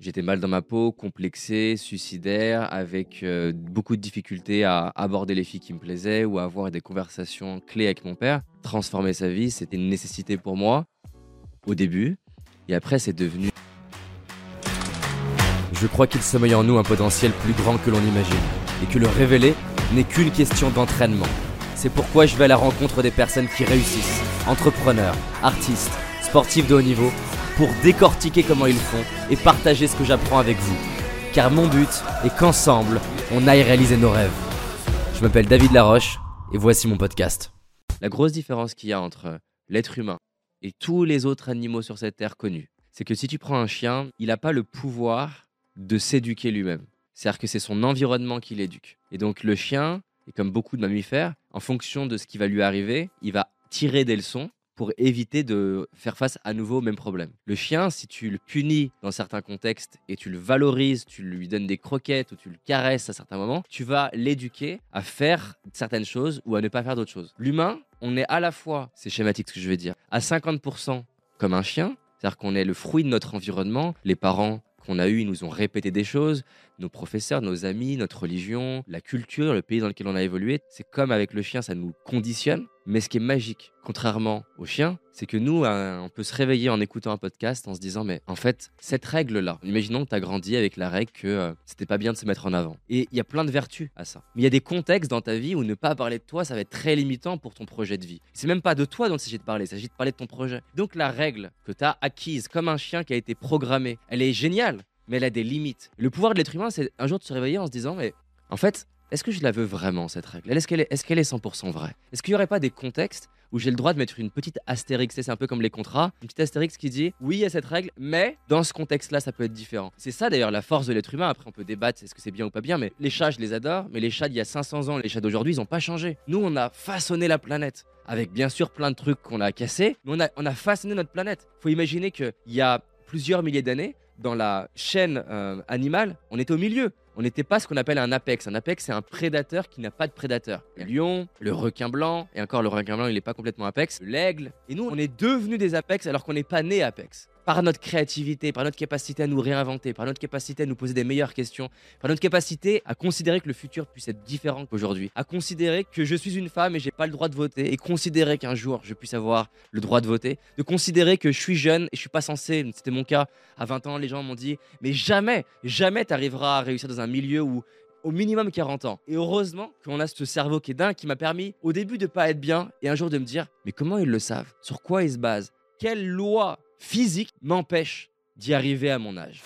J'étais mal dans ma peau, complexé, suicidaire, avec euh, beaucoup de difficultés à aborder les filles qui me plaisaient ou à avoir des conversations clés avec mon père. Transformer sa vie, c'était une nécessité pour moi au début. Et après, c'est devenu... Je crois qu'il sommeille en nous un potentiel plus grand que l'on imagine. Et que le révéler n'est qu'une question d'entraînement. C'est pourquoi je vais à la rencontre des personnes qui réussissent, entrepreneurs, artistes, sportifs de haut niveau pour décortiquer comment ils font et partager ce que j'apprends avec vous. Car mon but est qu'ensemble, on aille réaliser nos rêves. Je m'appelle David Laroche et voici mon podcast. La grosse différence qu'il y a entre l'être humain et tous les autres animaux sur cette terre connus, c'est que si tu prends un chien, il n'a pas le pouvoir de s'éduquer lui-même. C'est-à-dire que c'est son environnement qui l'éduque. Et donc le chien, et comme beaucoup de mammifères, en fonction de ce qui va lui arriver, il va tirer des leçons pour éviter de faire face à nouveau au même problème. Le chien, si tu le punis dans certains contextes et tu le valorises, tu lui donnes des croquettes ou tu le caresses à certains moments, tu vas l'éduquer à faire certaines choses ou à ne pas faire d'autres choses. L'humain, on est à la fois, c'est schématique ce que je vais dire, à 50% comme un chien, c'est-à-dire qu'on est le fruit de notre environnement, les parents qu'on a eus, ils nous ont répété des choses, nos professeurs, nos amis, notre religion, la culture, le pays dans lequel on a évolué. C'est comme avec le chien, ça nous conditionne. Mais ce qui est magique, contrairement au chien, c'est que nous, euh, on peut se réveiller en écoutant un podcast en se disant, mais en fait, cette règle-là, imaginons que tu as grandi avec la règle que euh, c'était pas bien de se mettre en avant. Et il y a plein de vertus à ça. Mais il y a des contextes dans ta vie où ne pas parler de toi, ça va être très limitant pour ton projet de vie. C'est même pas de toi dont il s'agit de parler, il s'agit de parler de ton projet. Donc la règle que tu as acquise comme un chien qui a été programmé, elle est géniale, mais elle a des limites. Le pouvoir de l'être humain, c'est un jour de se réveiller en se disant, mais en fait, est-ce que je la veux vraiment, cette règle? Est-ce qu'elle est, est, est 100% vraie? Est-ce qu'il n'y aurait pas des contextes où j'ai le droit de mettre une petite astérix, c'est un peu comme les contrats, une petite astérix qui dit oui, il y a cette règle, mais dans ce contexte-là, ça peut être différent. C'est ça d'ailleurs la force de l'être humain. Après, on peut débattre, est-ce que c'est bien ou pas bien, mais les chats, je les adore, mais les chats d'il y a 500 ans, les chats d'aujourd'hui, ils n'ont pas changé. Nous, on a façonné la planète avec bien sûr plein de trucs qu'on a cassés, mais on a, on a façonné notre planète. Faut imaginer qu'il y a plusieurs milliers d'années, dans la chaîne euh, animale, on était au milieu. On n'était pas ce qu'on appelle un apex. Un apex, c'est un prédateur qui n'a pas de prédateur. Le lion, le requin blanc, et encore le requin blanc, il n'est pas complètement apex. L'aigle. Et nous, on est devenus des apex alors qu'on n'est pas né apex par notre créativité, par notre capacité à nous réinventer, par notre capacité à nous poser des meilleures questions, par notre capacité à considérer que le futur puisse être différent qu'aujourd'hui, à considérer que je suis une femme et j'ai pas le droit de voter, et considérer qu'un jour je puisse avoir le droit de voter, de considérer que je suis jeune et je suis pas censé, c'était mon cas à 20 ans, les gens m'ont dit, mais jamais, jamais tu arriveras à réussir dans un milieu où au minimum 40 ans. Et heureusement qu'on a ce cerveau qui est dingue qui m'a permis au début de pas être bien et un jour de me dire mais comment ils le savent? Sur quoi ils se basent? Quelle loi physique m'empêche d'y arriver à mon âge.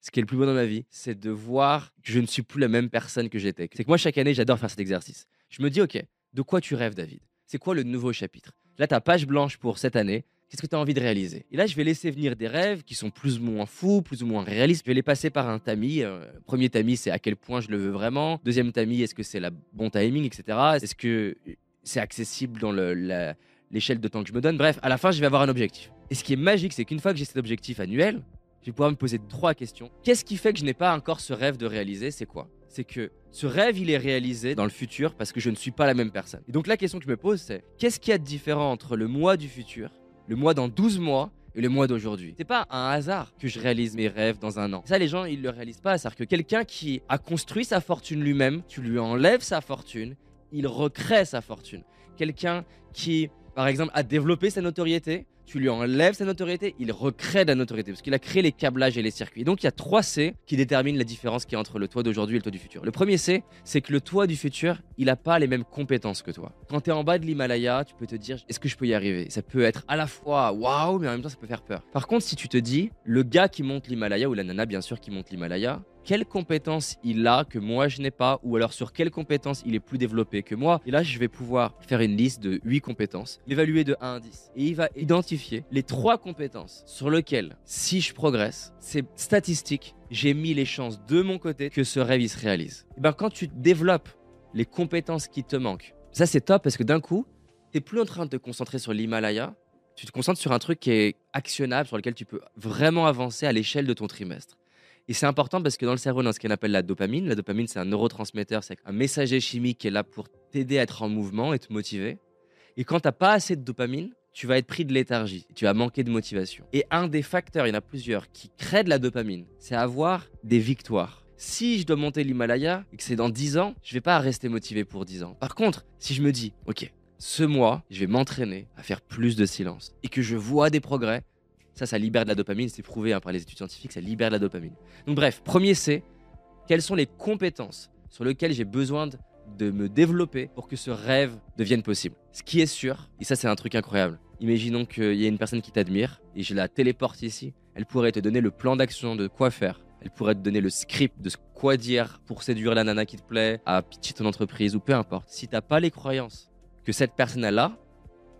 Ce qui est le plus beau dans ma vie, c'est de voir que je ne suis plus la même personne que j'étais. C'est que moi, chaque année, j'adore faire cet exercice. Je me dis, OK, de quoi tu rêves, David? C'est quoi le nouveau chapitre? Là, ta page blanche pour cette année, qu'est-ce que tu as envie de réaliser? Et là, je vais laisser venir des rêves qui sont plus ou moins fous, plus ou moins réalistes. Je vais les passer par un tamis. Euh, premier tamis, c'est à quel point je le veux vraiment. Deuxième tamis, est-ce que c'est la bon timing, etc. Est-ce que c'est accessible dans l'échelle de temps que je me donne. Bref, à la fin, je vais avoir un objectif. Et ce qui est magique, c'est qu'une fois que j'ai cet objectif annuel, je vais pouvoir me poser trois questions. Qu'est-ce qui fait que je n'ai pas encore ce rêve de réaliser? C'est quoi? C'est que ce rêve, il est réalisé dans le futur parce que je ne suis pas la même personne. Et donc la question que je me pose, c'est qu'est-ce qu'il y a de différent entre le mois du futur, le mois dans 12 mois et le mois d'aujourd'hui? C'est pas un hasard que je réalise mes rêves dans un an. Ça, les gens, ils le réalisent pas. C'est-à-dire que quelqu'un qui a construit sa fortune lui-même, tu lui enlèves sa fortune il recrée sa fortune. Quelqu'un qui, par exemple, a développé sa notoriété, tu lui enlèves sa notoriété, il recrée de la notoriété parce qu'il a créé les câblages et les circuits. donc il y a trois C qui déterminent la différence qui est entre le toit d'aujourd'hui et le toit du futur. Le premier C, c'est que le toit du futur, il n'a pas les mêmes compétences que toi. Quand tu es en bas de l'Himalaya, tu peux te dire est-ce que je peux y arriver? Ça peut être à la fois waouh, mais en même temps ça peut faire peur. Par contre, si tu te dis le gars qui monte l'Himalaya ou la nana bien sûr qui monte l'Himalaya, quelles compétences il a que moi je n'ai pas, ou alors sur quelles compétences il est plus développé que moi. Et là, je vais pouvoir faire une liste de 8 compétences, l'évaluer de 1 à 10. Et il va identifier les 3 compétences sur lesquelles, si je progresse, c'est statistique, j'ai mis les chances de mon côté que ce rêve se réalise. Et ben quand tu développes les compétences qui te manquent, ça c'est top parce que d'un coup, tu n'es plus en train de te concentrer sur l'Himalaya, tu te concentres sur un truc qui est actionnable, sur lequel tu peux vraiment avancer à l'échelle de ton trimestre. Et c'est important parce que dans le cerveau, dans ce qu'on appelle la dopamine, la dopamine, c'est un neurotransmetteur, c'est un messager chimique qui est là pour t'aider à être en mouvement et te motiver. Et quand tu n'as pas assez de dopamine, tu vas être pris de léthargie, tu vas manquer de motivation. Et un des facteurs, il y en a plusieurs, qui créent de la dopamine, c'est avoir des victoires. Si je dois monter l'Himalaya et que c'est dans 10 ans, je vais pas rester motivé pour 10 ans. Par contre, si je me dis, ok, ce mois, je vais m'entraîner à faire plus de silence et que je vois des progrès, ça, ça libère de la dopamine, c'est prouvé hein, par les études scientifiques, ça libère de la dopamine. Donc bref, premier c'est, quelles sont les compétences sur lesquelles j'ai besoin de, de me développer pour que ce rêve devienne possible? Ce qui est sûr, et ça c'est un truc incroyable, imaginons qu'il y a une personne qui t'admire et je la téléporte ici, elle pourrait te donner le plan d'action de quoi faire. Elle pourrait te donner le script de quoi dire pour séduire la nana qui te plaît, à pitcher ton entreprise ou peu importe. Si t'as pas les croyances que cette personne a là,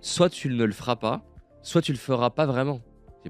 soit tu ne le feras pas, soit tu le feras pas vraiment.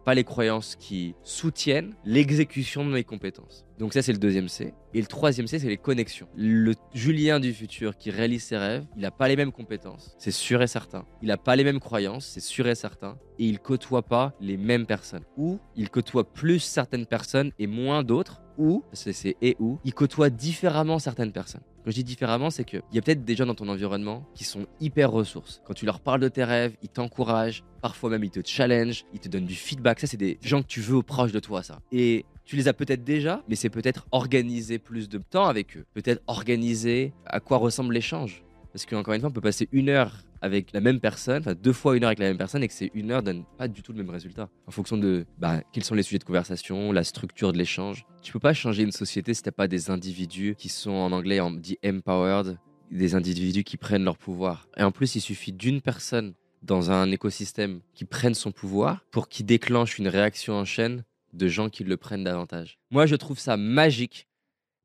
Pas les croyances qui soutiennent l'exécution de mes compétences. Donc ça c'est le deuxième C. Et le troisième C c'est les connexions. Le Julien du futur qui réalise ses rêves, il n'a pas les mêmes compétences, c'est sûr et certain. Il n'a pas les mêmes croyances, c'est sûr et certain. Et il côtoie pas les mêmes personnes. Ou il côtoie plus certaines personnes et moins d'autres. Ou, c'est et ou, il côtoie différemment certaines personnes. Quand je dis différemment, c'est qu'il y a peut-être des gens dans ton environnement qui sont hyper ressources. Quand tu leur parles de tes rêves, ils t'encouragent, parfois même ils te challenge, ils te donnent du feedback. Ça, c'est des gens que tu veux proche de toi, ça. Et tu les as peut-être déjà, mais c'est peut-être organiser plus de temps avec eux. Peut-être organiser à quoi ressemble l'échange. Parce qu'encore une fois, on peut passer une heure avec la même personne, deux fois une heure avec la même personne, et que ces une heure donne pas du tout le même résultat. En fonction de bah, quels sont les sujets de conversation, la structure de l'échange. Tu peux pas changer une société si t'as pas des individus qui sont en anglais on dit empowered, des individus qui prennent leur pouvoir. Et en plus, il suffit d'une personne dans un écosystème qui prenne son pouvoir pour qu'il déclenche une réaction en chaîne de gens qui le prennent davantage. Moi, je trouve ça magique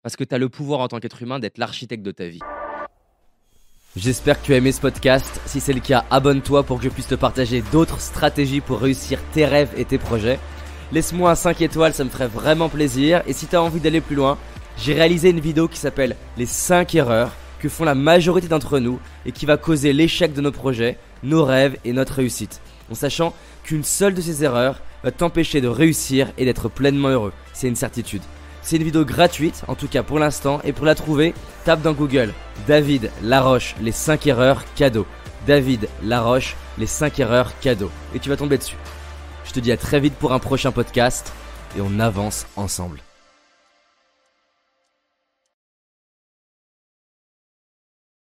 parce que tu as le pouvoir en tant qu'être humain d'être l'architecte de ta vie. J'espère que tu as aimé ce podcast. Si c'est le cas, abonne-toi pour que je puisse te partager d'autres stratégies pour réussir tes rêves et tes projets. Laisse-moi un 5 étoiles, ça me ferait vraiment plaisir. Et si tu as envie d'aller plus loin, j'ai réalisé une vidéo qui s'appelle Les 5 erreurs que font la majorité d'entre nous et qui va causer l'échec de nos projets, nos rêves et notre réussite. En sachant qu'une seule de ces erreurs va t'empêcher de réussir et d'être pleinement heureux. C'est une certitude. C'est une vidéo gratuite, en tout cas pour l'instant, et pour la trouver, tape dans Google David Laroche, les 5 erreurs cadeaux. David Laroche, les 5 erreurs cadeaux. Et tu vas tomber dessus. Je te dis à très vite pour un prochain podcast, et on avance ensemble.